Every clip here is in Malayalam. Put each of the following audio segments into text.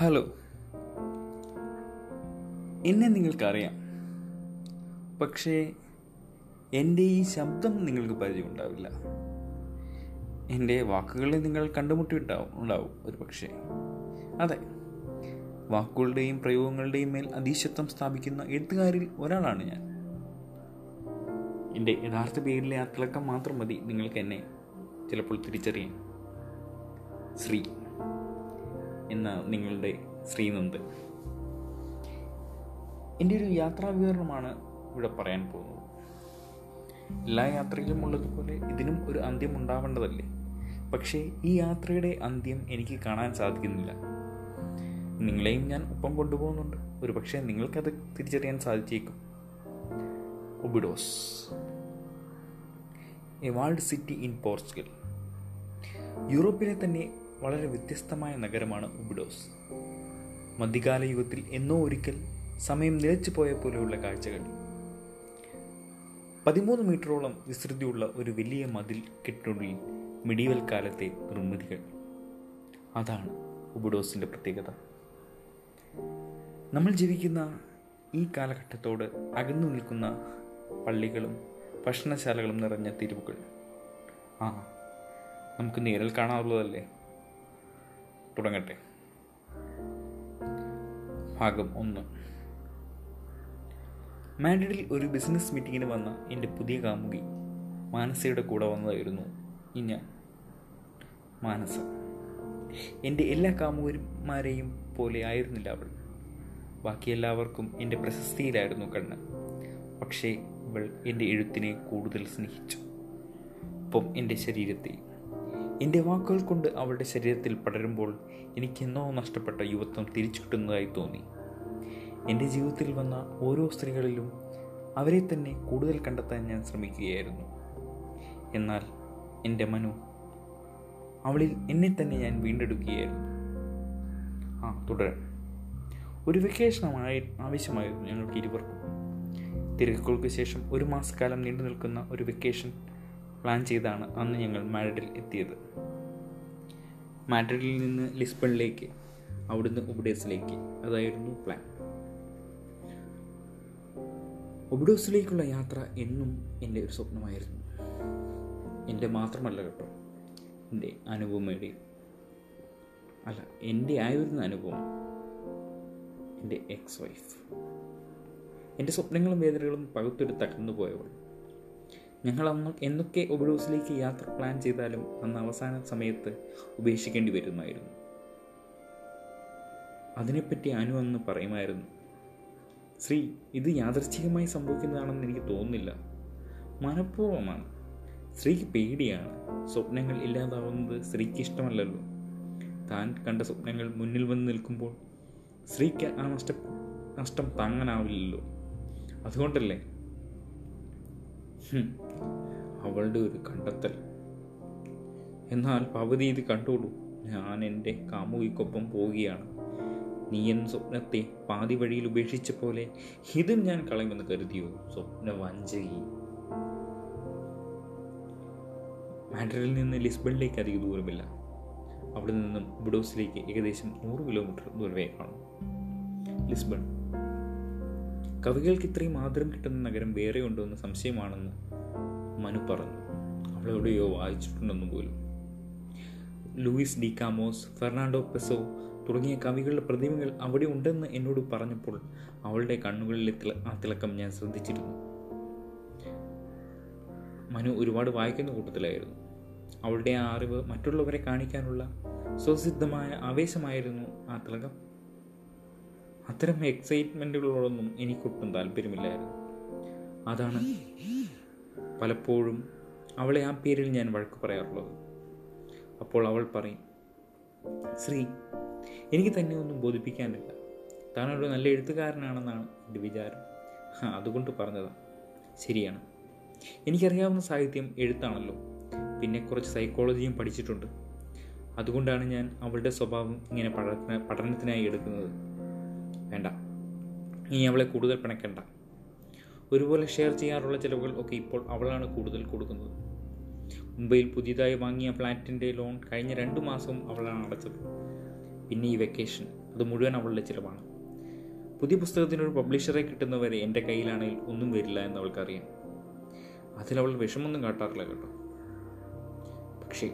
ഹലോ എന്നെ നിങ്ങൾക്കറിയാം. പക്ഷേ എന്റെ ഈ ശബ്ദം നിങ്ങൾക്ക് പരിചയമുണ്ടാവില്ല. എന്റെ വാക്കുകളെ നിങ്ങൾ കണ്ടുമുട്ടി ഉണ്ടാവും ഒരു പക്ഷേ അതെ വാക്കുകളുടെയും പ്രയോഗങ്ങളുടെയും മേൽ അതീശത്വം സ്ഥാപിക്കുന്ന എഴുത്തുകാരിൽ ഒരാളാണ് ഞാൻ. എന്റെ യഥാർത്ഥ പേരിലെ ആ തിളക്കം മാത്രം മതി നിങ്ങൾക്ക് എന്നെ ചിലപ്പോൾ തിരിച്ചറിയാൻ. ശ്രീ എന്ന നിങ്ങളുടെ ശ്രീനന്ദ്. എന്റെ ഒരു യാത്രാ വിവരണമാണ് ഇവിടെ പറയാൻ പോകുന്നത്. എല്ലാ യാത്രയിലും ഉള്ളതുപോലെ ഇതിനും ഒരു അന്ത്യം ഉണ്ടാവേണ്ടതല്ലേ? പക്ഷേ ഈ യാത്രയുടെ അന്ത്യം എനിക്ക് കാണാൻ സാധിക്കുന്നില്ല. നിങ്ങളെയും ഞാൻ ഒപ്പം കൊണ്ടുപോകുന്നുണ്ട്. ഒരു പക്ഷേ നിങ്ങൾക്കത് തിരിച്ചറിയാൻ സാധിച്ചേക്കും. Obidos. A walled city in Portugal. യൂറോപ്പിലെ തന്നെ വളരെ വ്യത്യസ്തമായ നഗരമാണ് ഉബിഡോസ്. മധ്യകാല യുഗത്തിൽ എന്നോ ഒരിക്കൽ സമയം നിലച്ചു പോയ പോലെയുള്ള കാഴ്ചകൾ. പതിമൂന്ന് മീറ്ററോളം വിസ്തൃതിയുള്ള ഒരു വലിയ മതിൽ കെട്ടിനുള്ളിൽ മിഡീവൽ കാലത്തെ നിർമ്മിതികൾ. അതാണ് ഉബിഡോസിന്റെ പ്രത്യേകത. നമ്മൾ ജീവിക്കുന്ന ഈ കാലഘട്ടത്തോട് അകന്നു നിൽക്കുന്ന പള്ളികളും ഭക്ഷണശാലകളും നിറഞ്ഞ തെരുവുകൾ. ആ നമുക്ക് നേരിൽ കാണാറുള്ളതല്ലേ? തുടങ്ങട്ടെ. ഭാഗം ഒന്ന്. മാഡ്രിഡിൽ ഒരു ബിസിനസ് മീറ്റിങ്ങിന് വന്ന എന്റെ പുതിയ കാമുകി മാനസയുടെ കൂടെ വന്നതായിരുന്നു ഞാൻ മാനസ. എന്റെ എല്ലാ കാമുകന്മാരെയും പോലെ ആയിരുന്നില്ല അവൾ. ബാക്കി എല്ലാവർക്കും എന്റെ പ്രശസ്തിയിലായിരുന്നു കണ്ണ്. പക്ഷേ ഇവൾ എന്റെ എഴുത്തിനെ കൂടുതൽ സ്നേഹിച്ചു. ഒപ്പം എന്റെ ശരീരത്തെ എന്റെ വാക്കുകൾ കൊണ്ട് അവളുടെ ശരീരത്തിൽ പടരുമ്പോൾ എനിക്കെന്നോ നഷ്ടപ്പെട്ട യുവത്വം തിരിച്ചു കിട്ടുന്നതായി തോന്നി. എന്റെ ജീവിതത്തിൽ വന്ന ഓരോ സ്ത്രീകളിലും അവരെ തന്നെ കൂടുതൽ കണ്ടെത്താൻ ഞാൻ ശ്രമിക്കുകയായിരുന്നു. എന്നാൽ എന്റെ മനു അവളിൽ എന്നെ തന്നെ ഞാൻ വീണ്ടെടുക്കുകയായിരുന്നു. ആ തുടരാം. ഒരു വെക്കേഷനായി ആവശ്യമായിരുന്നു ഞങ്ങൾക്ക് ഇരുവർക്കും. തിരക്കുകൾക്ക് ശേഷം ഒരു മാസക്കാലം നീണ്ടു നിൽക്കുന്ന ഒരു വെക്കേഷൻ പ്ലാൻ ചെയ്താണ് അന്ന് ഞങ്ങൾ മാഡ്രിഡിൽ എത്തിയത്. മാഡ്രിഡിൽ നിന്ന് ലിസ്ബണിലേക്ക് അവിടുന്ന് ഉബിഡേസിലേക്ക് അതായിരുന്നു പ്ലാൻ. ഒബിഡോസിലേക്കുള്ള യാത്ര എന്നും എന്റെ ഒരു സ്വപ്നമായിരുന്നു. എന്റെ മാത്രമല്ല കേട്ടോ എന്റെ അനുപമയുടെ അല്ല എന്റെ ആയിരുന്ന അനുഭവം എന്റെ എക്സ് വൈഫ് എന്റെ സ്വപ്നങ്ങളും വേദനകളും പകുത്തൊരു തകർന്നു പോയവൾ. ഞങ്ങൾ അന്ന് എന്നൊക്കെ ഒബഡോസിലേക്ക് യാത്ര പ്ലാൻ ചെയ്താലും അന്ന് അവസാന സമയത്ത് ഉപേക്ഷിക്കേണ്ടി വരുമായിരുന്നു. അതിനെപ്പറ്റി അനു അന്ന് പറയുമായിരുന്നു ശ്രീ ഇത് യാദർച്ഛികമായി സംഭവിക്കുന്നതാണെന്ന് എനിക്ക് തോന്നുന്നില്ല. മനഃപൂർവമാണ്. സ്ത്രീക്ക് പേടിയാണ്. സ്വപ്നങ്ങൾ ഇല്ലാതാവുന്നത് സ്ത്രീക്ക് ഇഷ്ടമല്ലല്ലോ. താൻ കണ്ട സ്വപ്നങ്ങൾ മുന്നിൽ വന്ന് നിൽക്കുമ്പോൾ സ്ത്രീക്ക് ആ നഷ്ട നഷ്ടം താങ്ങാനാവില്ലല്ലോ. അതുകൊണ്ടല്ലേ അവളുടെ ഒരു കണ്ടെത്തൽ. എന്നാൽ ഭവതി ഇത് കണ്ടോളൂ. ഞാൻ എന്റെ കാമുകിക്കൊപ്പം പോവുകയാണ്. നീ എൻ സ്വപ്നത്തെ പാതി വഴിയിൽ ഉപേക്ഷിച്ച പോലെ ഇതും ഞാൻ കളയുമെന്ന് കരുതിയോ? സ്വപ്ന വഞ്ചകി. മാഡ്രിഡിൽ നിന്ന് ലിസ്ബണിലേക്ക് അധിക ദൂരമില്ല. അവിടെ നിന്നും ബുഡോസിലേക്ക് ഏകദേശം നൂറ് കിലോമീറ്റർ ദൂരമേ കാണും. ലിസ്ബൺ. കവികൾക്ക് ഇത്രയും ആദരം കിട്ടുന്ന നഗരം വേറെ ഉണ്ടോ എന്ന് സംശയമാണെന്ന് മനു പറഞ്ഞു. അവളെവിടെയോ വായിച്ചിട്ടുണ്ടെന്ന് പോലും. Luis de Camoes Fernando Pessoa തുടങ്ങിയ കവികളുടെ പ്രതിമകൾ അവിടെ ഉണ്ടെന്ന് എന്നോട് പറഞ്ഞപ്പോൾ അവളുടെ കണ്ണുകളിലെ ആ തിളക്കം ഞാൻ ശ്രദ്ധിച്ചിരുന്നു. മനു ഒരുപാട് വായിക്കുന്ന കൂട്ടത്തിലായിരുന്നു. അവളുടെ ആ അറിവ് മറ്റുള്ളവരെ കാണിക്കാനുള്ള സ്വസിദ്ധമായ ആവേശമായിരുന്നു ആ തിളക്കം. അത്തരം എക്സൈറ്റ്മെന്റുകളോടൊന്നും എനിക്കൊട്ടും താല്പര്യമില്ലായിരുന്നു. അതാണ് പലപ്പോഴും അവളെ ആ പേരിൽ ഞാൻ വഴക്ക് പറയാറുള്ളത്. അപ്പോൾ അവൾ പറയും ശ്രീ എനിക്ക് തന്നെ ഒന്നും ബോധിപ്പിക്കാനില്ല. താനൊരു നല്ല എഴുത്തുകാരനാണെന്നാണ് എന്റെ വിചാരം. അതുകൊണ്ട് പറഞ്ഞതാണ് ശരിയാണ്. എനിക്കറിയാവുന്ന സാഹിത്യം എഴുത്താണല്ലോ. പിന്നെ കുറച്ച് സൈക്കോളജിയും പഠിച്ചിട്ടുണ്ട്. അതുകൊണ്ടാണ് ഞാൻ അവളുടെ സ്വഭാവം ഇങ്ങനെ പഠന പഠനത്തിനായി എടുക്കുന്നത്. വേണ്ട. ഇനി അവളെ കൂടുതൽ പിണക്കണ്ട ഒരുപോലെ ഷെയർ ചെയ്യാറുള്ള ചിലവുകൾ ഒക്കെ ഇപ്പോൾ അവളാണ് കൂടുതൽ കൊടുക്കുന്നത്. മുംബൈയിൽ പുതിയതായി വാങ്ങിയ ഫ്ലാറ്റിന്റെ ലോൺ കഴിഞ്ഞ രണ്ട് മാസവും അവളാണ് അടച്ചത്. പിന്നെ ഈ വെക്കേഷൻ അത് മുഴുവൻ അവളുടെ ചിലവാണ്. പുതിയ പുസ്തകത്തിനൊരു പബ്ലിഷറെ കിട്ടുന്നവരെ എന്റെ കയ്യിലാണെങ്കിൽ ഒന്നും വരില്ല എന്ന് അവൾക്കറിയാം. അതിലവൾ വിഷമൊന്നും കാട്ടാറില്ല കേട്ടോ. പക്ഷേ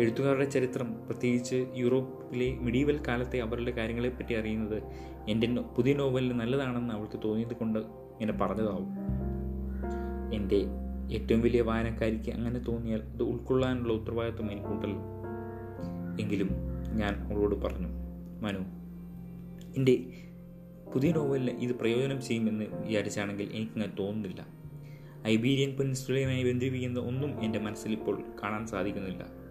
എഴുത്തുകാരുടെ ചരിത്രം പ്രത്യേകിച്ച് യൂറോപ്പിലെ മിഡീവൽ കാലത്തെ അവരുടെ കാര്യങ്ങളെപ്പറ്റി അറിയുന്നത് എന്റെ പുതിയ നോവലിന് നല്ലതാണെന്ന് അവൾക്ക് തോന്നിയത് കൊണ്ട് ഇങ്ങനെ പറഞ്ഞതാവും. എന്റെ ഏറ്റവും വലിയ വായനക്കാരിക്ക് അങ്ങനെ തോന്നിയാൽ അത് ഉൾക്കൊള്ളാനുള്ള ഉത്തരവാദിത്വം എനിക്കുണ്ടല്ലോ. എങ്കിലും ഞാൻ അവളോട് പറഞ്ഞു മനു എന്റെ പുതിയ നോവലിന് ഇത് പ്രയോജനം ചെയ്യുമെന്ന് വിചാരിച്ചാണെങ്കിൽ എനിക്കങ്ങനെ തോന്നുന്നില്ല. ഐബീരിയൻ പെൻസിലുമായി ബന്ധിപ്പിക്കുന്ന ഒന്നും എന്റെ മനസ്സിൽ ഇപ്പോൾ കാണാൻ സാധിക്കുന്നില്ല.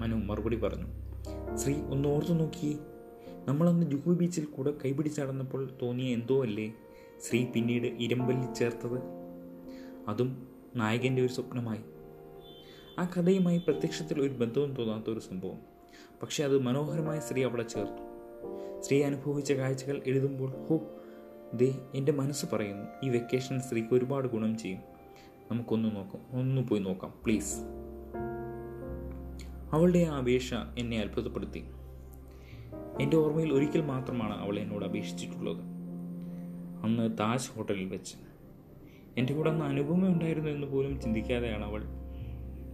മനു മറുപടി പറഞ്ഞു. ശ്രീ ഒന്ന് ഓർത്തു നോക്കി നമ്മളന്ന് ജുഹു ബീച്ചിൽ കൂടെ കൈപിടിച്ച് നടന്നപ്പോൾ തോന്നിയ എന്തോ അല്ലേ? ശ്രീ പിന്നീട് ഇരമ്പല്ലി ചേർത്തത്. അതും നായകന്റെ ഒരു സ്വപ്നമായി. ആ കഥയുമായി പ്രത്യക്ഷത്തിൽ ഒരു ബന്ധവും തോന്നാത്ത ഒരു സംഭവം. പക്ഷെ അത് മനോഹരമായി ശ്രീ അവിടെ ചേർത്തു. സ്ത്രീ അനുഭവിച്ച കാഴ്ചകൾ എഴുതുമ്പോൾ ഹോ ദേ എന്റെ മനസ്സ് പറയുന്നു. ഈ വെക്കേഷൻ സ്ത്രീക്ക് ഒരുപാട് ഗുണം ചെയ്യും. നമുക്കൊന്ന് നോക്കാം. ഒന്ന് പോയി നോക്കാം പ്ലീസ്. അവളുടെ ആ അപേക്ഷ എന്നെ അത്ഭുതപ്പെടുത്തി. എന്റെ ഓർമ്മയിൽ ഒരിക്കൽ മാത്രമാണ് അവൾ എന്നോട് അപേക്ഷിച്ചിട്ടുള്ളത്. അന്ന് താജ് ഹോട്ടലിൽ വെച്ച്. എന്റെ കൂടെ അന്ന് അനുപമ ഉണ്ടായിരുന്നു എന്ന് പോലും ചിന്തിക്കാതെയാണ് അവൾ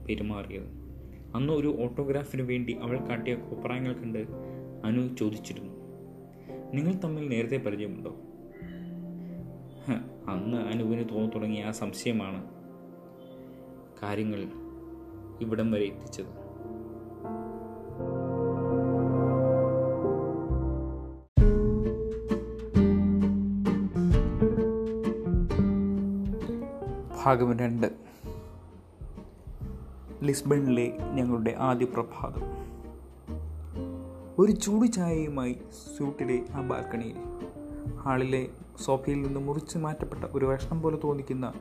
പെരുമാറിയത്. അന്ന് ഒരു ഓട്ടോഗ്രാഫിന് വേണ്ടി അവൾ കാട്ടിയ കോപ്രായങ്ങൾ കണ്ട് അനു ചോദിച്ചിരുന്നു നിങ്ങൾ തമ്മിൽ നേരത്തെ പരിചയമുണ്ടോ? അന്ന് അനുവിന് തോന്നി തുടങ്ങിയ ആ സംശയമാണ് കാര്യങ്ങൾ ഇവിടം വരെ എത്തിച്ചത്. ഭാഗം രണ്ട്. ലിസ്ബണിലെ ഞങ്ങളുടെ ആദ്യ പ്രഭാതം. ഒരു ചൂട് ചായയുമായി സ്യൂട്ടിലെ ആ ബാൽക്കണിയിൽ. ഹാളിലെ സോഫയിൽ നിന്ന് മുറിച്ച് മാറ്റപ്പെട്ട ഒരു ഭക്ഷണം പോലെ തോന്നിക്കുന്ന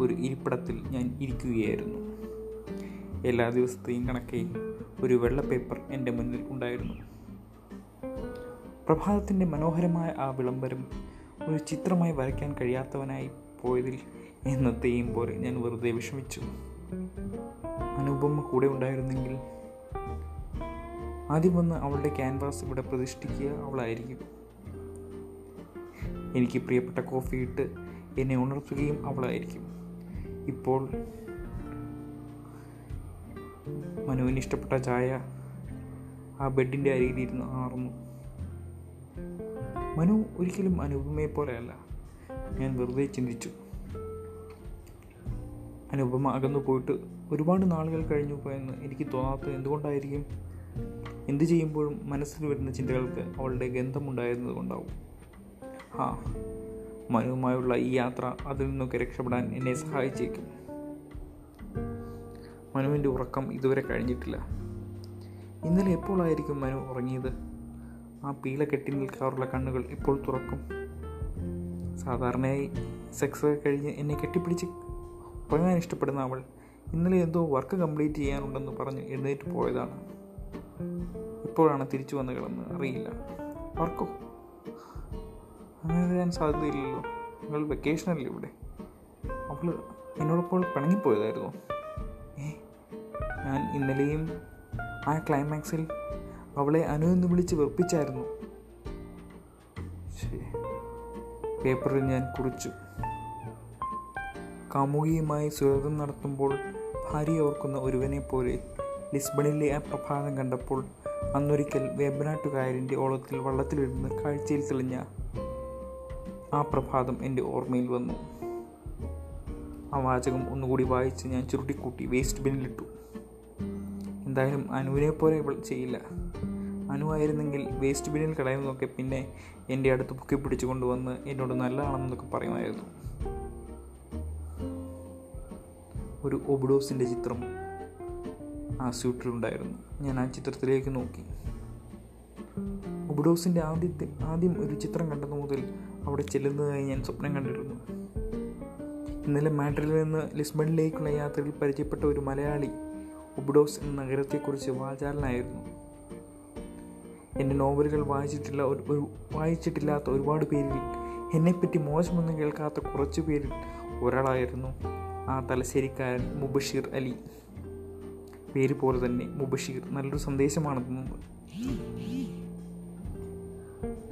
ഒരു ഇരിപ്പിടത്തിൽ ഞാൻ ഇരിക്കുകയായിരുന്നു. എല്ലാ ദിവസത്തെയും കണക്കെ ഒരു വെള്ള പേപ്പർ എന്റെ മുന്നിൽ ഉണ്ടായിരുന്നു. പ്രഭാതത്തിന്റെ മനോഹരമായ ആ വിളംബരം ഒരു ചിത്രമായി വരയ്ക്കാൻ കഴിയാത്തവനായി പോയതിൽ എന്നത്തെയും പോലെ ഞാൻ വെറുതെ വിഷമിച്ചു. അനുപമ കൂടെ ഉണ്ടായിരുന്നെങ്കിൽ ആദ്യം വന്ന് അവളുടെ ക്യാൻവാസ് ഇവിടെ പ്രതിഷ്ഠിക്കുക അവളായിരിക്കും. എനിക്ക് പ്രിയപ്പെട്ട കോഫി ഇട്ട് എന്നെ ഉണർത്തുകയും അവളായിരിക്കും. ഇപ്പോൾ മനുവിന് ഇഷ്ടപ്പെട്ട ചായ ആ ബെഡിന്റെ അരികിലിരുന്ന് ആർന്നു മനു ഒരിക്കലും അനുപമയെ പോലെയല്ല ഞാൻ വെറുതെ ചിന്തിച്ചു. അനുപമ അകന്നു പോയിട്ട് ഒരുപാട് നാളുകൾ കഴിഞ്ഞു പോയെന്ന് എനിക്ക് തോന്നാത്തത് എന്തുകൊണ്ടായിരിക്കും? എന്ത് ചെയ്യുമ്പോഴും മനസ്സിൽ വരുന്ന ചിന്തകൾക്ക് അവളുടെ ഗന്ധമുണ്ടായിരുന്നത് കൊണ്ടാവും. ആ മനുവുമായുള്ള ഈ യാത്ര അതിൽ നിന്നൊക്കെ രക്ഷപ്പെടാൻ എന്നെ സഹായിച്ചേക്കും. മനുവിന്റെ ഉറക്കം ഇതുവരെ കഴിഞ്ഞിട്ടില്ല. ഇന്നലെ എപ്പോഴായിരിക്കും മനു ഉറങ്ങിയത്? ആ പീല കെട്ടി നിൽക്കാറുള്ള കണ്ണുകൾ ഇപ്പോൾ തുറക്കും. സാധാരണയായി സെക്സ് കഴിഞ്ഞ് എന്നെ കെട്ടിപ്പിടിച്ച് ഉറങ്ങാൻ ഇഷ്ടപ്പെടുന്ന അവൾ ഇന്നലെ എന്തോ വർക്ക് കംപ്ലീറ്റ് ചെയ്യാനുണ്ടെന്ന് പറഞ്ഞ് എഴുന്നേറ്റ് പോയതാണ്. ഇപ്പോഴാണ് തിരിച്ചു വന്ന് കിടന്ന് അറിയില്ല. വർക്കോ? അങ്ങനെ വരാൻ സാധ്യതയില്ലല്ലോ. നിങ്ങൾ വെക്കേഷനല്ലേ ഇവിടെ? അവൾ എന്നോടൊപ്പോൾ പിണങ്ങിപ്പോയതായിരുന്നു. ഏ ഞാൻ ഇന്നലെയും ആ ക്ലൈമാക്സിൽ അവളെ അനു എന്ന് വിളിച്ച് വെറുപ്പിച്ചായിരുന്നു. പേപ്പറിൽ ഞാൻ കുറിച്ചു. കാമുകിയുമായി സുരതം നടത്തുമ്പോൾ ഭാര്യ ഓർക്കുന്ന ഒരുവനെ പോലെ ലിസ്ബണിലെ ആ പ്രഭാതം കണ്ടപ്പോൾ അന്നൊരിക്കൽ വേമ്പനാട്ടുകായലിന്റെ ഓളത്തിൽ വള്ളത്തിലിരുന്ന് കാഴ്ചയിൽ തെളിഞ്ഞ ആ പ്രഭാതം എന്റെ ഓർമ്മയിൽ വന്നു. ആ വാചകം ഒന്നുകൂടി വായിച്ച് ഞാൻ ചുരുട്ടിക്കൂട്ടി വേസ്റ്റ് ബിന്നിലിട്ടു. എന്തായാലും അനുവിനെ പോലെ ഇവൾ ചെയ്യില്ല. അനുവായിരുന്നെങ്കിൽ വേസ്റ്റ് ബിന്നിൽ കളയുന്നതൊക്കെ പിന്നെ എന്റെ അടുത്ത് പൊക്കി പിടിച്ചു കൊണ്ടുവന്ന് എന്നോട് നല്ലതാണെന്നൊക്കെ പറയുമായിരുന്നു. ഒരു ഒബിഡോസിന്റെ ചിത്രം ആ സ്യൂട്ടിലുണ്ടായിരുന്നു ഞാൻ ആ ചിത്രത്തിലേക്ക് നോക്കി. ഒബിഡോസിന്റെ ആദ്യത്തെ ആദ്യം ഒരു ചിത്രം കണ്ടത് മുതൽ അവിടെ ചെല്ലുന്നതായി ഞാൻ സ്വപ്നം കണ്ടിരുന്നു. ഇന്നലെ മാഡ്രിൽ നിന്ന് ലിസ്ബണിലേക്കുള്ള യാത്രയിൽ പരിചയപ്പെട്ട ഒരു മലയാളി ഒബ്ഡോസ് എന്ന നഗരത്തെക്കുറിച്ച് വാചാലനായിരുന്നു. എന്റെ നോവലുകൾ വായിച്ചിട്ടില്ല ഒരു വായിച്ചിട്ടില്ലാത്ത ഒരുപാട് പേരിൽ എന്നെപ്പറ്റി മോശമൊന്നും കേൾക്കാത്ത കുറച്ച് പേരിൽ ഒരാളായിരുന്നു. ആ തലശ്ശേരിക്കാരൻ മുബഷീർ അലി. പേര് പോലെ തന്നെ മുബഷീർ. നല്ലൊരു സന്ദേശമാണ് തന്നത്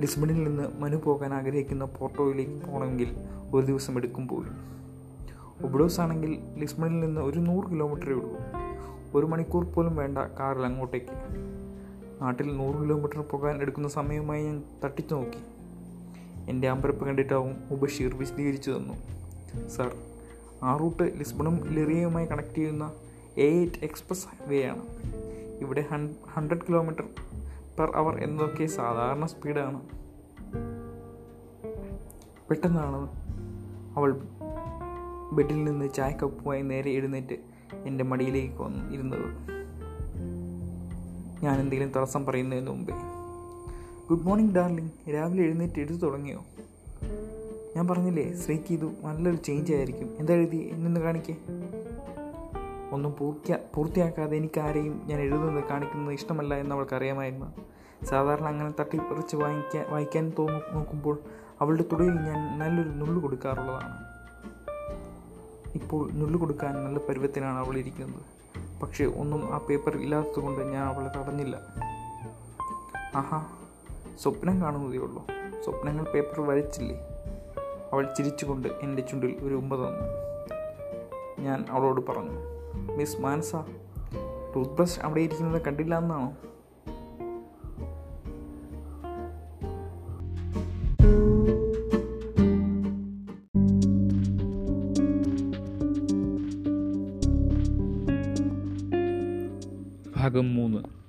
ലിസ്ബണിൽ നിന്ന് മനു പോകാൻ ആഗ്രഹിക്കുന്ന പോർട്ടോയിലേക്ക് പോകണമെങ്കിൽ ഒരു ദിവസം എടുക്കും പോലും. ഒബ്ഡോസ് ആണെങ്കിൽ ലിസ്ബണിൽ നിന്ന് ഒരു നൂറ് കിലോമീറ്ററേ ഉള്ളൂ. ഒരു മണിക്കൂർ പോലും വേണ്ട കാറിൽ അങ്ങോട്ടേക്ക്. നാട്ടിൽ നൂറ് കിലോമീറ്റർ പോകാൻ എടുക്കുന്ന സമയവുമായി ഞാൻ തട്ടിച്ചു നോക്കി. എന്റെ അമ്പരപ്പ് കണ്ടിട്ടാവും മുബഷീർ വിശദീകരിച്ചു തന്നു. സർ ആ റൂട്ട് ലിസ്ബണും ലിറിയയുമായി കണക്ട് ചെയ്യുന്ന എ എയ്റ്റ് എക്സ്പ്രസ് വേ ആണ്. ഇവിടെ ഹൺഡ്രഡ് കിലോമീറ്റർ പെർ അവർ എന്നതൊക്കെ സാധാരണ സ്പീഡാണ് പെട്ടെന്നാണ് അവൾ ബെഡിൽ നിന്ന് ചായക്കപ്പുമായി നേരെ എഴുന്നേറ്റ് എന്റെ മടിയിലേക്ക് വന്ന് ഇരുന്നത്. ഞാൻ എന്തെങ്കിലും തടസ്സം പറയുന്നതിന് മുമ്പേ ഗുഡ് മോർണിംഗ് ഡാർലിംഗ് രാവിലെ എഴുന്നേറ്റ് എഴുതി തുടങ്ങിയോ? ഞാൻ പറഞ്ഞില്ലേ സ്ട്രൈക്ക് ഇത് നല്ലൊരു ചേഞ്ച് ആയിരിക്കും. എന്താ എഴുതി? എന്നൊന്ന് കാണിക്കേ. ഒന്നും പൂർത്തിയാ പൂർത്തിയാക്കാതെ എനിക്കാരെയും ഞാൻ എഴുതുന്നത് കാണിക്കുന്നത് ഇഷ്ടമല്ല എന്ന് അവൾക്ക് അറിയാമായിരുന്നു സാധാരണ അങ്ങനെ തട്ടിപ്പറിച്ച് വായിക്കാൻ വായിക്കാൻ തോന്നു നോക്കുമ്പോൾ അവളുടെ തുടയിൽ ഞാൻ നല്ലൊരു നുള്ളു കൊടുക്കാറുള്ളതാണ്. ഇപ്പോൾ നുള്ളു കൊടുക്കാൻ നല്ല പരുവത്തിനാണ് അവൾ ഇരിക്കുന്നത്. പക്ഷേ ഒന്നും ആ പേപ്പർ ഇല്ലാത്തതുകൊണ്ട് ഞാൻ അവളെ തടഞ്ഞില്ല. ആഹാ സ്വപ്നം കാണുന്നതേ ഉള്ളൂ. സ്വപ്നങ്ങൾ പേപ്പർ വരച്ചില്ലേ? അവൾ ചിരിച്ചുകൊണ്ട് എന്റെ ചുണ്ടിൽ ഒരു ഉമ്മ തന്നു. ഞാൻ അവളോട് പറഞ്ഞു മിസ് മാൻസ ടൂത്ത് ബ്രഷ് അവിടെ ഇരിക്കുന്നത് കണ്ടില്ല എന്നാണോ? ഭാഗം മൂന്ന്.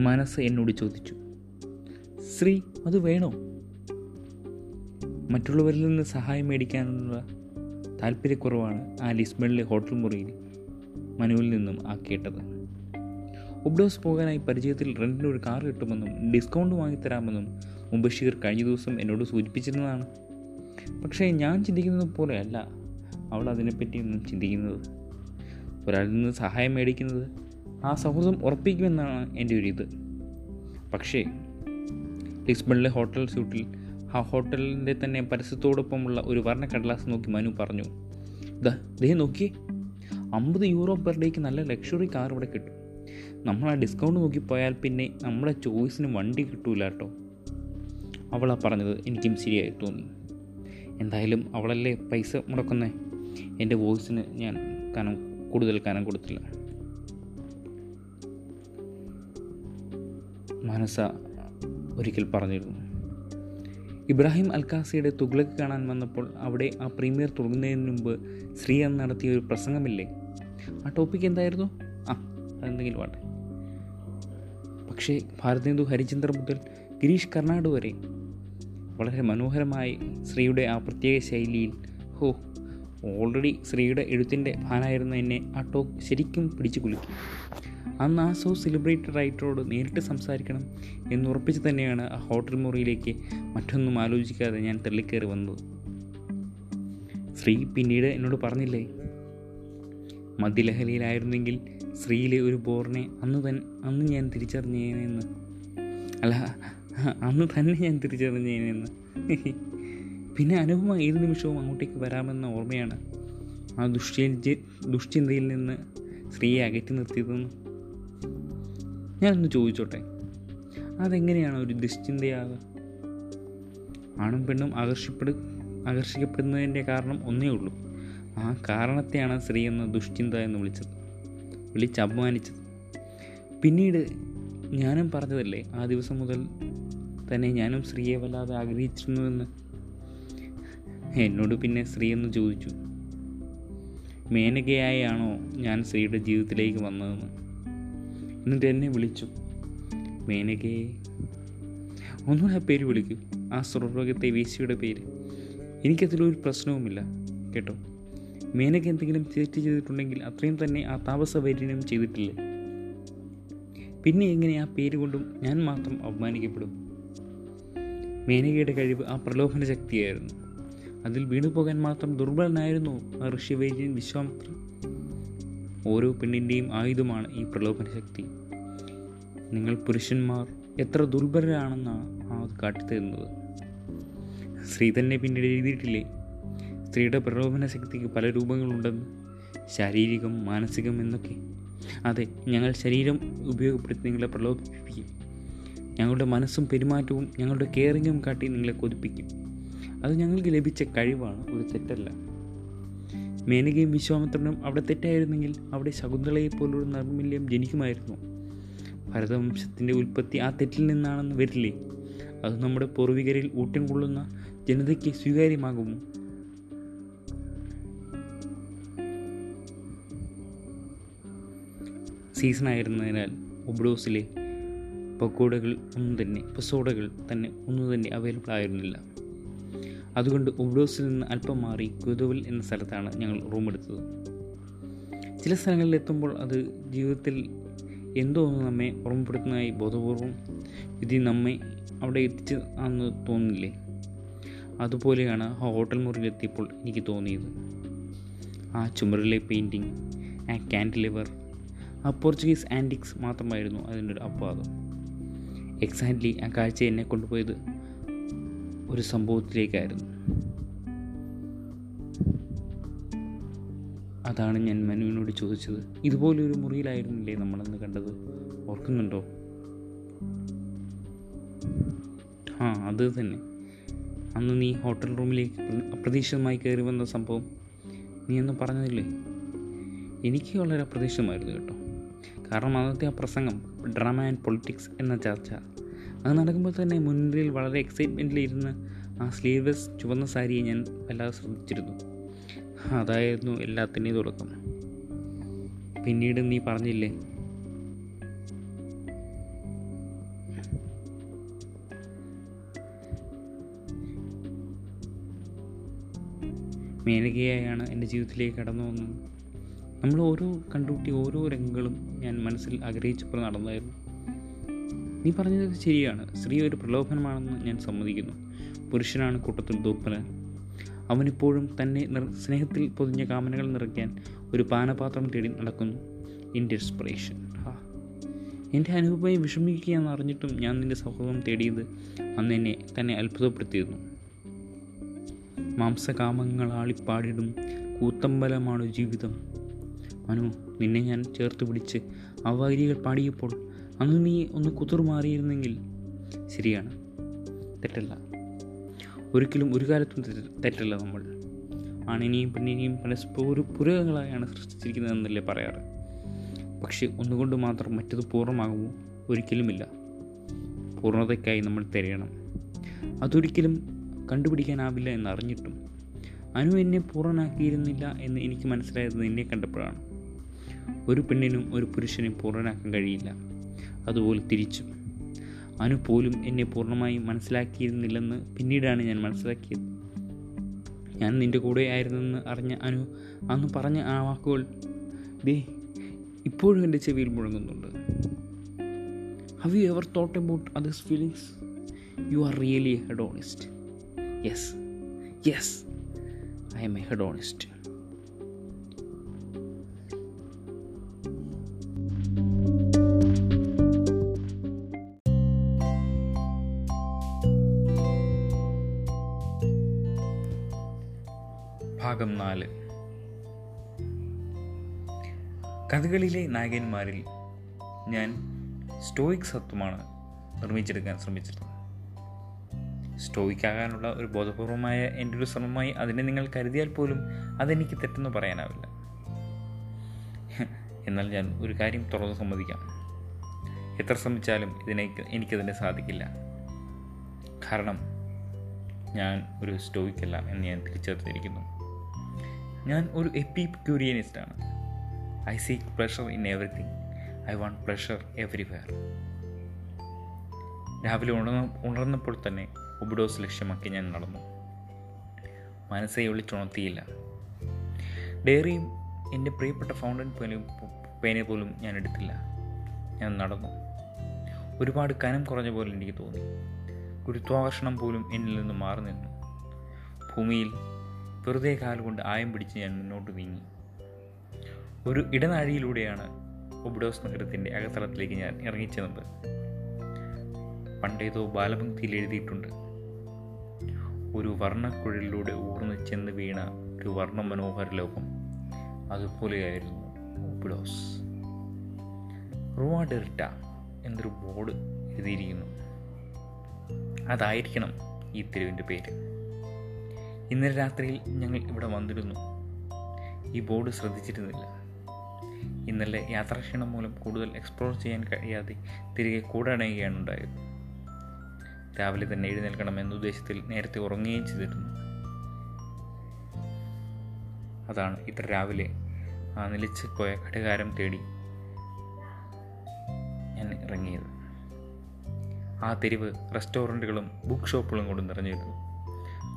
മനസ്സ് എന്നോട് ചോദിച്ചു ശ്രീ അത് വേണോ? മറ്റുള്ളവരിൽ നിന്ന് സഹായം മേടിക്കാനുള്ള താല്പര്യക്കുറവാണ് ആ ലിസ്ബണിലെ ഹോട്ടൽ മുറിയിൽ മനുവിൽ നിന്നും ആ കേട്ടത്. ഉബ്ഡോസ് പോകാനായി പരിചയത്തിൽ റെന്റിന് ഒരു കാർ കിട്ടുമെന്നും ഡിസ്കൗണ്ട് വാങ്ങിത്തരാമെന്നും മുബഷീർ കഴിഞ്ഞ ദിവസം എന്നോട് സൂചിപ്പിച്ചിരുന്നതാണ്. പക്ഷേ ഞാൻ ചിന്തിക്കുന്നത് പോലെയല്ല അവൾ അതിനെപ്പറ്റിയൊന്നും ചിന്തിക്കുന്നത്. ഒരാളിൽ നിന്ന് സഹായം മേടിക്കുന്നത് ആ സൗഹൃദം ഉറപ്പിക്കുമെന്നാണ് എന്റെ ഒരു ഇത് പക്ഷേ ലിസ്ബണിലെ ഹോട്ടൽ സ്യൂട്ടിൽ. ആ ഹോട്ടലിന്റെ തന്നെ പരസ്യത്തോടൊപ്പമുള്ള ഒരു വർണ കടലാസ് നോക്കി മനു പറഞ്ഞു ദേ നോക്കി അമ്പത് യൂറോ പെർ ഡേക്ക് നല്ല ലക്ഷറി കാർ ഇവിടെ കിട്ടും. നമ്മൾ ആ ഡിസ്കൗണ്ട് നോക്കി പോയാൽ പിന്നെ നമ്മുടെ ചോയ്സിന് വണ്ടി കിട്ടൂല കേട്ടോ. അവളാ പറഞ്ഞത് എനിക്കും ശരിയായി തോന്നി. എന്തായാലും അവളല്ലേ പൈസ മുടക്കുന്നേ? എന്റെ വോയിസിന് ഞാൻ കനം കൂടുതൽ കനം കൊടുത്തില്ല. മനസ്സ ഒരിക്കൽ പറഞ്ഞിരുന്നു. ഇബ്രാഹിം അൽക്കാസിയുടെ തുഗ്ലക്ക് കാണാൻ വന്നപ്പോൾ അവിടെ ആ പ്രീമിയർ തുടങ്ങുന്നതിന് മുമ്പ് ശ്രീ അന്ന് നടത്തിയ ഒരു പ്രസംഗമില്ലേ? ആ ടോപ്പിക് എന്തായിരുന്നു? ആ അതെന്തെങ്കിലും ആട്ടെ പക്ഷേ ഭാരതേന്ദു ഹരിചന്ദ്ര മുതൽ ഗിരീഷ് കർണാട് വരെ വളരെ മനോഹരമായി ശ്രീയുടെ ആ പ്രത്യേക ശൈലിയിൽ ഹോ ഓൾറെഡി ശ്രീയുടെ എഴുത്തിന്റെ ഫാനായിരുന്ന എന്നെ ആ ടോക്ക് ശരിക്കും പിടിച്ചു കുലുക്കി. അന്ന് ആ സോ സെലിബ്രേറ്റഡ് റൈറ്ററോട് നേരിട്ട് സംസാരിക്കണം എന്നുറപ്പിച്ച് തന്നെയാണ് ആ ഹോട്ടൽ മുറിയിലേക്ക് മറ്റൊന്നും ആലോചിക്കാതെ ഞാൻ തള്ളിക്കയറി വന്നത്. ശ്രീ പിന്നീട് എന്നോട് പറഞ്ഞില്ലേ മദ്യലഹരിയിലായിരുന്നെങ്കിൽ ശ്രീയിലെ ഒരു ബോറിനെ അന്ന് തൻ അന്ന് ഞാൻ തിരിച്ചറിഞ്ഞേനെന്ന്. അല്ല അന്ന് തന്നെ ഞാൻ തിരിച്ചറിഞ്ഞേനെന്ന്. പിന്നെ അനുപമ ഏത് നിമിഷവും അങ്ങോട്ടേക്ക് വരാമെന്ന ഓർമ്മയാണ് ആ ദുഷ്ചി ദുഷ്ചിന്തയിൽ നിന്ന് സ്ത്രീയെ അകറ്റി നിർത്തിയതെന്ന്. ഞാനൊന്ന് ചോദിച്ചോട്ടെ? അതെങ്ങനെയാണ് ഒരു ദുശ്ചിന്തയാകുക ആണും പെണ്ണും ആകർഷിപ്പെടു ആകർഷിക്കപ്പെടുന്നതിന്റെ കാരണം ഒന്നേ ഉള്ളൂ. ആ കാരണത്തെയാണ് സ്ത്രീ എന്ന ദുഷ്ചിന്ത എന്ന് വിളിച്ചത് വിളിച്ച് അപമാനിച്ചത്. പിന്നീട് ഞാനും പറഞ്ഞതല്ലേ ആ ദിവസം മുതൽ തന്നെ ഞാനും സ്ത്രീയെ വല്ലാതെ ആഗ്രഹിച്ചിരുന്നുവെന്ന്? എന്നോട് പിന്നെ സ്ത്രീ എന്ന് ചോദിച്ചു. മേനകയായാണോ ഞാൻ സ്ത്രീയുടെ ജീവിതത്തിലേക്ക് വന്നതെന്ന്. എന്നിട്ട് എന്നെ വിളിച്ചു. മേനകയെ ഒന്നുകൂടെ ആ പേര് വിളിക്കൂ. ആ സ്വർഗത്തെ വീശിയുടെ പേര്. എനിക്കതിലൊരു പ്രശ്നവുമില്ല കേട്ടോ. മേനക എന്തെങ്കിലും തെറ്റ് ചെയ്തിട്ടുണ്ടെങ്കിൽ അത്രയും തന്നെ ആ താപസവൈര്യനും ചെയ്തിട്ടില്ലേ? പിന്നെ എങ്ങനെ ആ പേര് കൊണ്ടും ഞാൻ മാത്രം അപമാനിക്കപ്പെടും? മേനകയുടെ കഴിവ് ആ പ്രലോഭന ശക്തിയായിരുന്നു. അതിൽ വീണു പോകാൻ മാത്രം ദുർബലനായിരുന്നു ആ ഋഷിവൈര്യൻ വിശ്വാമിത്രൻ. ഓരോ പെണ്ണിന്റെയും ആയുധമാണ് ഈ പ്രലോഭന ശക്തി. നിങ്ങൾ പുരുഷന്മാർ എത്ര ദുർബലരാണെന്നാണ് ആ കാട്ടിത്തരുന്നത്. സ്ത്രീ തന്നെ പിന്നീട് എഴുതിയിട്ടില്ലേ? സ്ത്രീയുടെ പ്രലോഭന ശക്തിക്ക് പല രൂപങ്ങളുണ്ടെന്ന്. ശാരീരികം മാനസികം എന്നൊക്കെ. അതെ ഞങ്ങൾ ശരീരം ഉപയോഗപ്പെടുത്തി നിങ്ങളെ പ്രലോഭിപ്പിക്കും. ഞങ്ങളുടെ മനസ്സും പെരുമാറ്റവും ഞങ്ങളുടെ കെയറിങ്ങും കാട്ടി നിങ്ങളെ കൊതിപ്പിക്കും. അത് ഞങ്ങൾക്ക് ലഭിച്ച കഴിവാണ്. ഒരു തെറ്റല്ല. മേനകയും വിശ്വാമിത്രനും അവിടെ തെറ്റായിരുന്നെങ്കിൽ അവിടെ ശകുന്തളയെ പോലൊരു നർമ്മല്യം ജനിക്കുമായിരുന്നു. ഭരതവംശത്തിന്റെ ഉൽപ്പത്തി ആ തെറ്റിൽ നിന്നാണെന്ന് വരില്ലേ? അത് നമ്മുടെ പൂർവികരിൽ ഊട്ടം കൊള്ളുന്ന ജനതയ്ക്ക് സ്വീകാര്യമാകുമോ? സീസൺ ആയിരുന്നതിനാൽ ഒബ്രോസിലെ പക്കോടകൾ ഒന്നും തന്നെ പസോഡകൾ തന്നെ ഒന്നും തന്നെ അവൈലബിൾ ആയിരുന്നില്ല. അതുകൊണ്ട് ഒബ്രോസിൽ നിന്ന് അല്പം മാറി കുതവൽ എന്ന സ്ഥലത്താണ് ഞങ്ങൾ റൂം എടുത്തത്. ചില സ്ഥലങ്ങളിൽ എത്തുമ്പോൾ അത് ജീവിതത്തിൽ എന്തോ ഒന്ന് നമ്മെ ഓർമ്മപ്പെടുത്തുന്നതായി ബോധപൂർവം വിധി നമ്മെ അവിടെ എത്തിച്ച് ആണെന്ന് തോന്നില്ലേ അതുപോലെയാണ് ആ ഹോട്ടൽ മുറിയിലെത്തിയപ്പോൾ എനിക്ക് തോന്നിയത്. ആ ചുമരിലെ പെയിന്റിങ് ആ കാൻഡിലിവർ ആ പോർച്ചുഗീസ് ആന്റിക്സ് മാത്രമായിരുന്നു അതിന്റെ ഒരു അപവാദം. എക്സാക്ട്ലി ആ കാഴ്ച എന്നെ കൊണ്ടുപോയത് ഒരു സംഭവത്തിലേക്കായിരുന്നു. അതാണ് ഞാൻ മനുവിനോട് ചോദിച്ചത്. ഇതുപോലൊരു മുറിയിലായിരുന്നില്ലേ നമ്മളന്ന് കണ്ടത്? ഓർക്കുന്നുണ്ടോ? ആ അത് തന്നെ. അന്ന് നീ ഹോട്ടൽ റൂമിലേക്ക് അപ്രതീക്ഷിതമായി കയറി വന്ന സംഭവം നീ ഒന്ന് പറഞ്ഞതില്ലേ? എനിക്ക് വളരെ അപ്രതീക്ഷിതമായിരുന്നു കേട്ടോ. കാരണം അന്നത്തെ ആ പ്രസംഗം ഡ്രാമ ആൻഡ് പൊളിറ്റിക്സ് എന്ന ചർച്ച അത് നടക്കുമ്പോൾ തന്നെ മുൻപിൽ വളരെ എക്സൈറ്റ്മെന്റിലിരുന്ന് ആ സ്ലീവ്ലെസ് ചുവന്ന സാരിയെ ഞാൻ വല്ലാതെ ശ്രദ്ധിച്ചിരുന്നു. അതായിരുന്നു എല്ലാത്തിന്റെയും തുടക്കം. പിന്നീട് നീ പറഞ്ഞില്ലേ? മേനകയായാണ് എന്റെ ജീവിതത്തിലേക്ക് കടന്നു വന്നത്. നമ്മൾ ഓരോ കണ്ടുകൂട്ടി ഓരോ രംഗങ്ങളും ഞാൻ മനസ്സിൽ ആഗ്രഹിച്ചപ്പോൾ നടന്നായിരുന്നു. നീ പറഞ്ഞത് ശരിയാണ്. സ്ത്രീ ഒരു പ്രലോഭനമാണെന്ന് ഞാൻ സമ്മതിക്കുന്നു. പുരുഷനാണ് കൂട്ടത്തിൽ ദൂപ്പന് അവനിപ്പോഴും തന്നെ സ്നേഹത്തിൽ പൊതിഞ്ഞ കാമനകൾ നിറയ്ക്കാൻ ഒരു പാനപാത്രം തേടി നടക്കുന്നു. എന്റെ ഡെസ്പിറേഷൻ ഹാ. എന്റെ അനുഭവമായി വിഷമിക്കുകയെന്ന് അറിഞ്ഞിട്ടും ഞാൻ നിന്റെ സൗഹൃദം തേടിയത് അന്ന് എന്നെ തന്നെ അത്ഭുതപ്പെടുത്തിയിരുന്നു. മാംസകാമങ്ങൾ ആളിപ്പാടിടും കൂത്തമ്പലമാണ് ജീവിതം. മനു നിന്നെ ഞാൻ ചേർത്ത് പിടിച്ച് അവരികൾ വരികൾ പാടിയപ്പോൾ അന്ന് നീ ഒന്ന് കുതിർമാറിയിരുന്നെങ്കിൽ ശരിയാണ്. തെറ്റല്ല. ഒരിക്കലും ഒരു കാലത്തും തെറ്റല്ല നമ്മൾ. ആണിനെയും പെണ്ണിനെയും പരസ്പരം പുരകളായാണ് സൃഷ്ടിച്ചിരിക്കുന്നതെന്നല്ലേ പറയാറ്. പക്ഷെ ഒന്നുകൊണ്ട് മാത്രം മറ്റത് പൂർണമാകുമോ? ഒരിക്കലുമില്ല. പൂർണതയ്ക്കായി നമ്മൾ തിരയണം. അതൊരിക്കലും കണ്ടുപിടിക്കാനാവില്ല എന്നറിഞ്ഞിട്ടും. അനു എന്നെ പൂർണനാക്കിയിരുന്നില്ല എന്ന് എനിക്ക് മനസ്സിലായത് നിന്നെ കണ്ടപ്പോഴാണ്. ഒരു പെണ്ണിനും ഒരു പുരുഷനും പൂർണനാക്കാൻ കഴിയില്ല. അതുപോലെ തിരിച്ചും. അനു പോലും എന്നെ പൂർണമായും മനസ്സിലാക്കിയിരുന്നില്ലെന്ന് പിന്നീടാണ് ഞാൻ മനസ്സിലാക്കിയത്. ഞാൻ നിന്റെ കൂടെ ആയിരുന്നെന്ന് അറിഞ്ഞ അനു അന്ന് പറഞ്ഞ ആ വാക്കുകൾ ദേ ഇപ്പോഴും എന്റെ ചെവിയിൽ മുഴങ്ങുന്നുണ്ട്. Have you ever thought about others feelings you are really hedonist yes yes I am a hedonist കഥകളിലെ നായകന്മാരിൽ ഞാൻ സ്റ്റോയിക് സത്വമാണ് നിർമ്മിച്ചെടുക്കാൻ ശ്രമിച്ചിരുന്നത്. സ്റ്റോയിക് ആകാനുള്ള ഒരു ബോധപൂർവമായ എന്റെ ഒരു ശ്രമമായി അതിനെ നിങ്ങൾ കരുതിയാൽ പോലും അതെനിക്ക് തെറ്റെന്ന് പറയാനാവില്ല. എന്നാൽ ഞാൻ ഒരു കാര്യം തുറന്ന് സമ്മതിക്കാം. എത്ര ശ്രമിച്ചാലും ഇതിനെ എനിക്കതിനെ സാധിക്കില്ല. കാരണം ഞാൻ ഒരു സ്റ്റോയിക്കല്ല എന്ന് ഞാൻ തിരിച്ചറിഞ്ഞിരിക്കുന്നു. ഞാൻ ഒരു എപ്പിക്യൂരിയനിസ്റ്റാണ് I seek pleasure in everything I want pleasure everywhere രാവിലെ ഉണർന്ന ഉണർന്നപ്പോൾ തന്നെ ഒബിഡോസ് ലക്ഷ്യമാക്കി ഞാൻ നടന്നു. മനസ്സെ വിളിച്ചുണർത്തിയില്ല ഡയറിയും എന്റെ പ്രിയപ്പെട്ട ഫൗണ്ടൻ പേനും പേനെ പോലും ഞാൻ എടുത്തില്ല. ഞാൻ നടന്നു. ഒരുപാട് കനം കുറഞ്ഞ പോലെ എനിക്ക് തോന്നി. ഗുരുത്വാകർഷണം പോലും എന്നിൽ നിന്ന് മാറി നിന്നു. ഭൂമിയിൽ വെറുതെ കാലുകൊണ്ട് ആയം പിടിച്ച് ഞാൻ മുന്നോട്ട് നീങ്ങി. ഒരു ഇടനാഴിയിലൂടെയാണ് ഒബ്ഡോസ് നഗരത്തിന്റെ അകത്തളത്തിലേക്ക് ഞാൻ ഇറങ്ങിച്ചെന്നത്. പണ്ടേതോ ബാലഭക്തിയിൽ എഴുതിയിട്ടുണ്ട്. ഒരു വർണക്കുഴലിലൂടെ ഊർന്ന് ചെന്ന് വീണ ഒരു വർണ മനോഹര ലോകം. അതുപോലെയായിരുന്നു ഒബ്ഡോസ് റുവാഡെർട്ട എന്നൊരു ബോർഡ് എഴുതിയിരിക്കുന്നു. അതായിരിക്കണം ഈ തെരുവിന്റെ പേര്. ഇന്നലെ രാത്രിയിൽ ഞങ്ങൾ ഇവിടെ വന്നിരുന്നു. ഈ ബോർഡ് ശ്രദ്ധിച്ചിരുന്നില്ല. ഇന്നലെ യാത്രാക്ഷീണം മൂലം കൂടുതൽ എക്സ്പ്ലോർ ചെയ്യാൻ കഴിയാതെ തിരികെ കൂടണയുകയാണ് ഉണ്ടായത്. രാവിലെ തന്നെ എഴുന്നേൽക്കണം എന്ന ഉദ്ദേശത്തിൽ നേരത്തെ ഉറങ്ങുകയും ചെയ്തിരുന്നു. അതാണ് ഇത്ര രാവിലെ ആ നിലച്ച് പോയ ഘടകാരം തേടി ഞാൻ ഇറങ്ങിയത്. ആ തെരുവ് റെസ്റ്റോറന്റുകളും ബുക്ക് ഷോപ്പുകളും കൊണ്ട് നിറഞ്ഞിരുന്നു.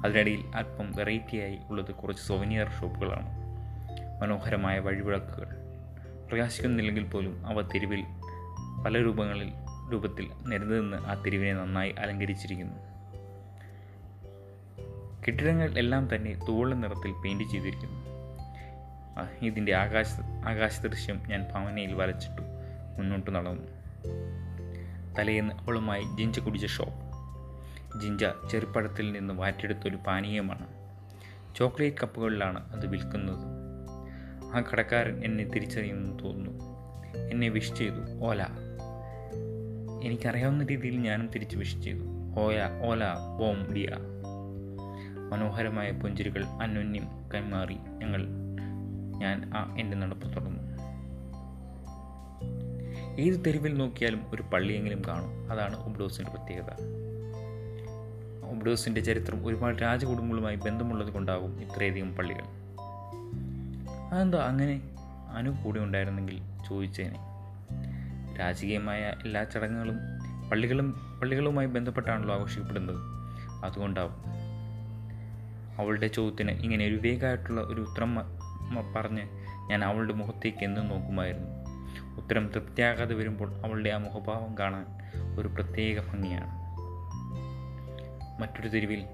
അതിനിടയിൽ അല്പം വെറൈറ്റിയായി ഉള്ളത് കുറച്ച് സോവനിയർ ഷോപ്പുകളാണ് മനോഹരമായ വഴിവിളക്കുകൾ. പ്രകാശിക്കുന്നില്ലെങ്കിൽ പോലും അവ തെരുവിൽ പല രൂപങ്ങളിൽ രൂപത്തിൽ നിരന്ന് ആ തെരുവിനെ നന്നായി അലങ്കരിച്ചിരിക്കുന്നു. കെട്ടിടങ്ങൾ എല്ലാം തന്നെ തുവള്ള നിറത്തിൽ പെയിന്റ് ചെയ്തിരിക്കുന്നു. ഇതിന്റെ ആകാശ ആകാശ ദൃശ്യം ഞാൻ ഭാവനയിൽ വരച്ചിട്ടു മുന്നോട്ട് നടന്നു. തലേന്ന് അവളുമായി ജിഞ്ച കുടിച്ച ഷോപ്പ് ജിഞ്ച ചെറുപ്പഴത്തിൽ നിന്ന് വാറ്റെടുത്തൊരു പാനീയമാണ്. ചോക്ലേറ്റ് കപ്പുകളിലാണ് അത് വിൽക്കുന്നത്. ആ കടക്കാരൻ എന്നെ തിരിച്ചറിയുമെന്ന് തോന്നുന്നു. എന്നെ വിഷ് ചെയ്തു. ഓല. എനിക്കറിയാവുന്ന രീതിയിൽ ഞാനും തിരിച്ച് വിഷ് ചെയ്തു. ഓയ ഓല ബോം ഡിയ. മനോഹരമായ പുഞ്ചിരികൾ അന്യോന്യം കൈമാറി ഞങ്ങൾ ഞാൻ ആ എന്റെ നടപ്പ് തുടർന്നു. ഏത് തെരുവിൽ നോക്കിയാലും ഒരു പള്ളിയെങ്കിലും കാണും. അതാണ് ഉബ്ഡോസിന്റെ പ്രത്യേകത. ഉബ്ഡോസിന്റെ ചരിത്രം ഒരുപാട് രാജകുടുംബങ്ങളുമായി ബന്ധമുള്ളത് കൊണ്ടാകും ഇത്രയധികം പള്ളികൾ. അതെന്താ അങ്ങനെ അനു കൂടെ ഉണ്ടായിരുന്നെങ്കിൽ ചോദിച്ചേനെ. രാജകീയമായ എല്ലാ ചടങ്ങുകളും പള്ളികളും പള്ളികളുമായി ബന്ധപ്പെട്ടാണല്ലോ ആഘോഷിക്കപ്പെടുന്നത്. അതുകൊണ്ടാവും അവളുടെ ചോദ്യത്തിന് ഇങ്ങനെ ഒരു വേഗമായിട്ടുള്ള ഒരു ഉത്തരം പറഞ്ഞ് ഞാൻ അവളുടെ മുഖത്തേക്ക് എന്നും നോക്കുമായിരുന്നു. ഉത്തരം തൃപ്തിയാകാതെ വരുമ്പോൾ അവളുടെ ആ മുഖഭാവം കാണാൻ ഒരു പ്രത്യേക ഭംഗിയാണ്. മറ്റൊരു തെരുവിൽ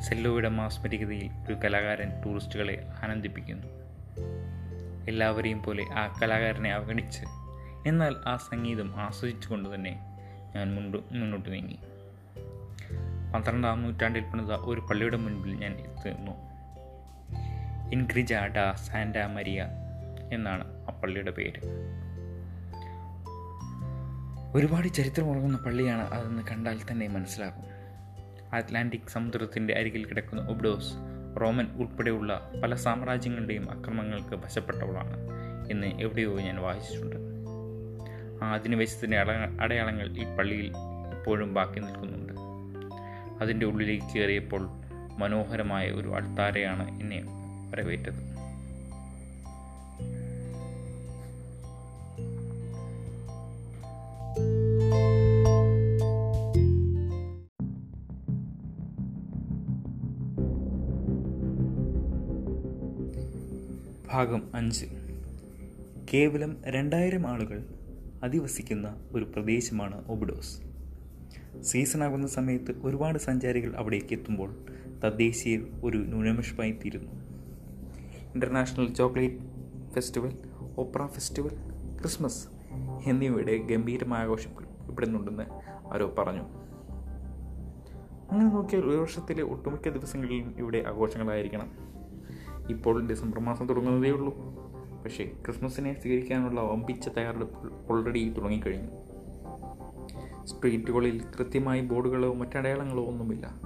സെല്ലോയുടെ മാസ്മരികതയിൽ ഒരു കലാകാരൻ ടൂറിസ്റ്റുകളെ ആനന്ദിപ്പിക്കുന്നു. എല്ലാവരെയും പോലെ ആ കലാകാരനെ അവഗണിച്ച്. എന്നാൽ ആ സംഗീതം ആസ്വദിച്ചുകൊണ്ട് തന്നെ ഞാൻ മുൻപ് മുന്നോട്ട് നീങ്ങി. പന്ത്രണ്ടാം നൂറ്റാണ്ടിൽ പണിത ഒരു പള്ളിയുടെ മുൻപിൽ ഞാൻ എത്തുന്നു. ഇൻഗ്രിജ ഡ സാന്റ മരിയ എന്നാണ് ആ പള്ളിയുടെ പേര്. ഒരുപാട് ചരിത്രമുറങ്ങുന്ന പള്ളിയാണ് അതെന്ന് കണ്ടാൽ തന്നെ മനസ്സിലാകും. അറ്റ്ലാന്റിക് സമുദ്രത്തിന്റെ അരികിൽ കിടക്കുന്ന ഒബ്ഡോസ് റോമൻ ഉൾപ്പെടെയുള്ള പല സാമ്രാജ്യങ്ങളുടെയും അക്രമങ്ങൾക്ക് വശപ്പെട്ടവളാണ് എന്ന് എവിടെയോ ഞാൻ വായിച്ചിട്ടുണ്ട്. ആ അധിനിവേശത്തിന്റെ അട അടയാളങ്ങൾ ഈ പള്ളിയിൽ ഇപ്പോഴും ബാക്കി നിൽക്കുന്നുണ്ട്. അതിന്റെ ഉള്ളിലേക്ക് കയറിയപ്പോൾ മനോഹരമായ ഒരു അൾത്താരയാണ് എന്നെ വരവേറ്റത്. അഞ്ച്. കേവലം രണ്ടായിരം ആളുകൾ അധിവസിക്കുന്ന ഒരു പ്രദേശമാണ് ഒബിഡോസ്. സീസണാകുന്ന സമയത്ത് ഒരുപാട് സഞ്ചാരികൾ അവിടേക്ക് എത്തുമ്പോൾ തദ്ദേശീയർ ഒരു ന്യൂനമിഷമായി തീരുന്നു. International chocolate festival opera festival Christmas എന്നിവയുടെ ഗംഭീരമായ ആഘോഷങ്ങൾ ഇവിടുന്നുണ്ടെന്ന് ആരോ പറഞ്ഞു. അങ്ങനെ നോക്കിയാൽ ഒരു വർഷത്തിലെ ഒട്ടുമിക്ക ദിവസങ്ങളിലും ഇവിടെ ആഘോഷങ്ങളായിരിക്കണം. ഇപ്പോൾ ഡിസംബർ മാസം തുടങ്ങുന്നതേ ഉള്ളൂ. പക്ഷേ ക്രിസ്മസിനെ സ്വീകരിക്കാനുള്ള വമ്പിച്ച തയ്യാറെടുപ്പ് ഓൾറെഡി തുടങ്ങിക്കഴിഞ്ഞു. സ്ട്രീറ്റുകളിൽ കൃത്യമായി ബോർഡുകളോ മറ്റടയാളങ്ങളോ ഒന്നുമില്ല.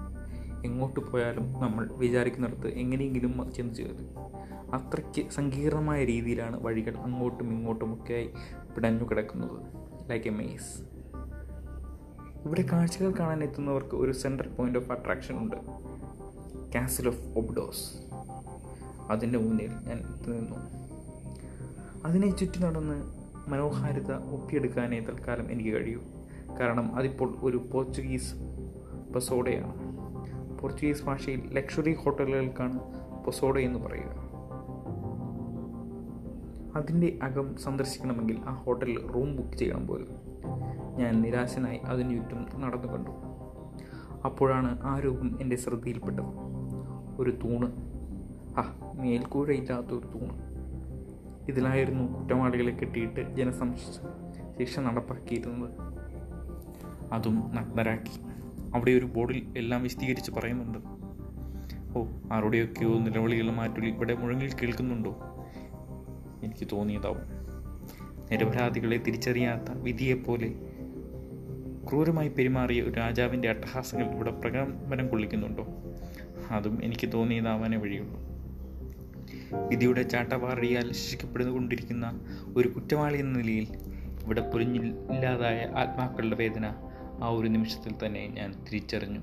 എങ്ങോട്ട് പോയാലും നമ്മൾ വിചാരിക്കുന്നിടത്ത് എങ്ങനെയെങ്കിലും ചെന്ന് ചേരും. അത്രയ്ക്ക് സങ്കീർണമായ രീതിയിലാണ് വഴികൾ അങ്ങോട്ടും ഇങ്ങോട്ടുമൊക്കെയായി പിടഞ്ഞു കിടക്കുന്നത്. ലൈക്ക് എ മേസ് ഇവിടെ കാഴ്ചകൾ കാണാൻ എത്തുന്നവർക്ക് ഒരു സെൻട്രൽ പോയിന്റ് ഓഫ് അട്രാക്ഷൻ ഉണ്ട്. കാസിൽ ഓഫ് ഒബ്ഡോസ് അതിന്റെ മുന്നിൽ ഞാൻ നിന്നു. അതിനെ ചുറ്റി നടന്ന് മനോഹാരിത ഒപ്പിയെടുക്കാനേ തൽക്കാലം എനിക്ക് കഴിയൂ. കാരണം അതിപ്പോൾ ഒരു പോർച്ചുഗീസ് പൊസോഡയാണ് പോർച്ചുഗീസ് ഭാഷയിൽ ലക്ഷറി ഹോട്ടലുകൾക്കാണ് പൊസോഡ എന്ന് പറയുക. അതിന്റെ അകം സന്ദർശിക്കണമെങ്കിൽ ആ ഹോട്ടലിൽ റൂം ബുക്ക് ചെയ്യണം പോലും. ഞാൻ നിരാശനായി അതിന് ചുറ്റും നടന്നു കണ്ടു. അപ്പോഴാണ് ആ രൂപം എന്റെ ശ്രദ്ധയിൽപ്പെട്ടത്. ഒരു തൂണ് ആ മേൽക്കൂരയില്ലാത്ത ഒരു തൂണ്. ഇതിലായിരുന്നു കുറ്റവാളികളെ കെട്ടിയിട്ട് ജനസംശ ശിക്ഷ നടപ്പാക്കിയിരുന്നത്. അതും നഗ്നരാക്കി. അവിടെ ഒരു ബോർഡിൽ എല്ലാം വിശദീകരിച്ച് പറയുന്നുണ്ട്. ഓ ആരുടെയൊക്കെയോ നിലവിളികളും മാറ്റുകൾ ഇവിടെ മുഴങ്ങിൽ കേൾക്കുന്നുണ്ടോ? എനിക്ക് തോന്നിയതാവും. നിരപരാധികളെ തിരിച്ചറിയാത്ത വിധിയെപ്പോലെ ക്രൂരമായി പെരുമാറിയ ഒരു രാജാവിന്റെ അട്ടഹാസങ്ങൾ ഇവിടെ പ്രകമ്പനം കൊള്ളിക്കുന്നുണ്ടോ? അതും എനിക്ക് തോന്നിയതാവാനേ വഴിയുള്ളൂ. വിധിയുടെ ചാട്ടവാറിയാൽ ശിക്ഷിക്കപ്പെടുന്നുകൊണ്ടിരിക്കുന്ന ഒരു കുറ്റവാളി എന്ന നിലയിൽ ഇവിടെ പൊലിഞ്ഞില്ലാതായ ആത്മാക്കളുടെ വേദന ആ ഒരു നിമിഷത്തിൽ തന്നെ ഞാൻ തിരിച്ചറിഞ്ഞു.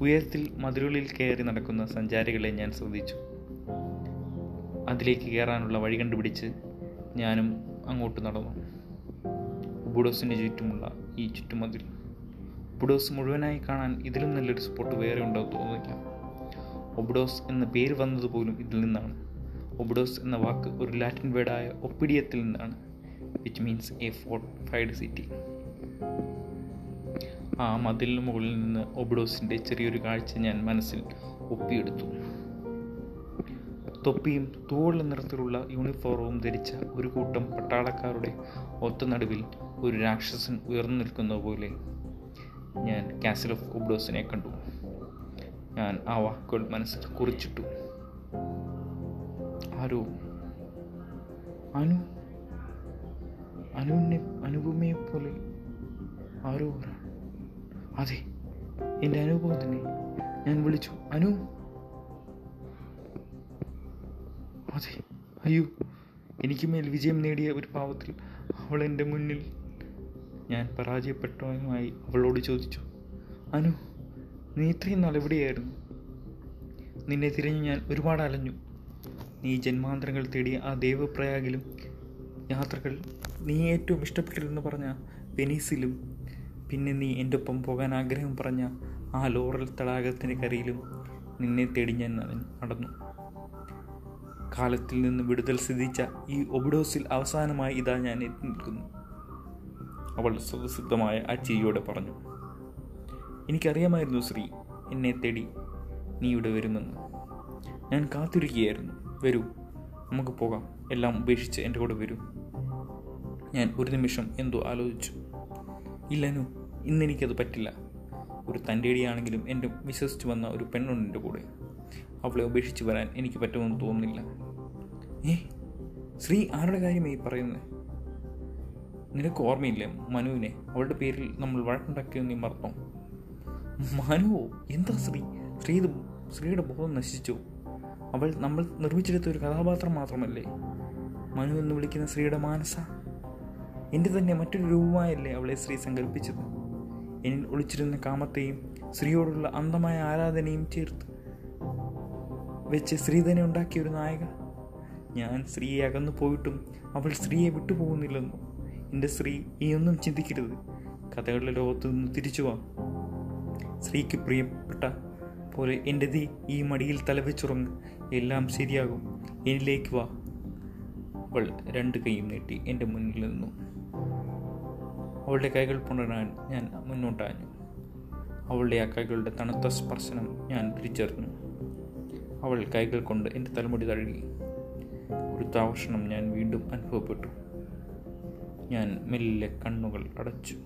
ഉയരത്തിൽ മതിലുകളിൽ കയറി നടക്കുന്ന സഞ്ചാരികളെ ഞാൻ ശ്രദ്ധിച്ചു. അതിലേക്ക് കയറാനുള്ള വഴി കണ്ടുപിടിച്ച് ഞാനും അങ്ങോട്ട് നടന്നു. ബുഡോസിന് ചുറ്റുമുള്ള ഈ ചുറ്റുമതിൽ. ബുഡോസ് മുഴുവനായി കാണാൻ ഇതിലും നല്ലൊരു സ്പോട്ട് വേറെ ഉണ്ടോ തോന്നില്ല ഒബുഡോസ് എന്ന പേര് വന്നതുപോലും ഇതിൽ നിന്നാണ്. ഒബ്ഡോസ് എന്ന വാക്ക് ഒരു ലാറ്റിൻ വേർഡായ ഒപ്പിഡിയത്തിൽ നിന്നാണ് which means a fortified city ആ മതിലിന് മുകളിൽ നിന്ന് ഒബ്ഡോസിന്റെ ചെറിയൊരു കാഴ്ച ഞാൻ മനസ്സിൽ ഒപ്പിയെടുത്തു. തൊപ്പിയും തോളിൽ നിറത്തിലുള്ള യൂണിഫോമും ധരിച്ച ഒരു കൂട്ടം പട്ടാളക്കാരുടെ ഒത്ത നടുവിൽ ഒരു രാക്ഷസൻ ഉയർന്നു നിൽക്കുന്ന പോലെ ഞാൻ കാസിൽ ഓഫ് ഒബ്ഡോസിനെ കണ്ടു. ഞാൻ ആ വാക്കുകൾ മനസ്സിൽ കുറിച്ചിട്ടു. ആരോ അനു അനുവിനെ അനുപമയെ പോലെ ആരോ ഒരാൾ. അതെ എന്റെ അനുഭവം തന്നെ ഞാൻ വിളിച്ചു. അനു? അതെ അയ്യോ എനിക്ക് മേൽ വിജയം നേടിയ ഒരു പാവത്തിൽ അവൾ എന്റെ മുന്നിൽ ഞാൻ പരാജയപ്പെട്ടവനുമായി അവളോട് ചോദിച്ചു. അനു? നീ ഇത്രയും നാൾ എവിടെയായിരുന്നു? നിന്നെ തിരഞ്ഞു ഞാൻ ഒരുപാട് അലഞ്ഞു. നീ ജന്മാന്തരങ്ങൾ തേടിയ ആ ദേവപ്രയാഗിലും യാത്രകൾ നീ ഏറ്റവും ഇഷ്ടപ്പെട്ടിരുന്നു പറഞ്ഞ വെനീസിലും പിന്നെ നീ എന്റെ ഒപ്പം പോകാൻ ആഗ്രഹം പറഞ്ഞ ആ ലോറൽ തടാകത്തിന്റെ കരയിലും നിന്നെ തേടി ഞാൻ നടന്നു. കാലത്തിൽ നിന്ന് വിടുതൽ സിദ്ധിച്ച ഈ ഒബിഡോസിൽ അവസാനമായി ഇതാ ഞാൻ എത്തി നിൽക്കുന്നു അവൾ സ്വതസിദ്ധമായ ആ ചിരിയോടെ പറഞ്ഞു. എനിക്കറിയാമായിരുന്നു ശ്രീ. എന്നെ തേടി നീ ഇവിടെ വരുമെന്ന് ഞാൻ കാത്തിരിക്കുകയായിരുന്നു. വരൂ നമുക്ക് പോകാം. എല്ലാം ഉപേക്ഷിച്ച് എന്റെ കൂടെ വരൂ. ഞാൻ ഒരു നിമിഷം എന്തോ ആലോചിച്ചു. ഇല്ലനു ഇന്നെനിക്കത് പറ്റില്ല. ഒരു തന്റെടിയാണെങ്കിലും എന്റെ വിശ്വസിച്ച് വന്ന ഒരു പെണ്ണുണ്ട് എന്റെ കൂടെ. അവളെ ഉപേക്ഷിച്ച് വരാൻ എനിക്ക് പറ്റുമെന്ന് തോന്നുന്നില്ല. ഏ ശ്രീ ആരുടെ കാര്യമായി പറയുന്നത്? നിനക്ക് ഓർമ്മയില്ല മനുവിനെ? അവളുടെ പേരിൽ നമ്മൾ വഴക്കുണ്ടാക്കിയെന്ന് നീ മറന്നോ? മനുവോ? എന്താ സ്ത്രീ? സ്ത്രീ സ്ത്രീയുടെ ബോധം നശിച്ചു. അവൾ നമ്മൾ നിർമ്മിച്ചെടുത്ത ഒരു കഥാപാത്രം മാത്രമല്ലേ? മനു എന്ന് വിളിക്കുന്ന സ്ത്രീയുടെ മാനസ? എന്റെ തന്നെ മറ്റൊരു രൂപമായല്ലേ അവളെ സ്ത്രീ സങ്കല്പിച്ചത്? എന്നിൽ ഒളിച്ചിരുന്ന കാമത്തെയും സ്ത്രീയോടുള്ള അന്ധമായ ആരാധനയും ചേർത്ത് വെച്ച് സ്ത്രീ തന്നെ ഉണ്ടാക്കിയ ഒരു നായക? ഞാൻ സ്ത്രീയെ അകന്നു പോയിട്ടും അവൾ സ്ത്രീയെ വിട്ടുപോകുന്നില്ലെന്നോ. എന്റെ സ്ത്രീ ഒന്നും ചിന്തിക്കരുത്. കഥകളുടെ ലോകത്ത് നിന്ന് തിരിച്ചു വാ. സ്ത്രീക്ക് പ്രിയപ്പെട്ട പോലെ എന്റെ തീ ഈ മടിയിൽ തലവെച്ചുറങ്ങ് എല്ലാം ശരിയാകും. എന്നിലേക്ക് വാ. അവൾ രണ്ട് കൈയും നീട്ടി എന്റെ മുന്നിൽ നിന്നു. അവളുടെ കൈകൾ പുണരാൻ ഞാൻ മുന്നോട്ടാഞ്ഞു. അവളുടെ ആ കൈകളുടെ തണുത്ത സ്പർശനം ഞാൻ തിരിച്ചറിഞ്ഞു. അവൾ കൈകൾ കൊണ്ട് എന്റെ തലമുടി തഴുകി. ഗുരുത്താകർഷണം ഞാൻ വീണ്ടും അനുഭവപ്പെട്ടു. ഞാൻ മെല്ലെ കണ്ണുകൾ അടച്ചു.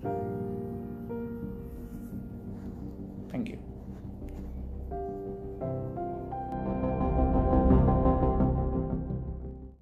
Thank you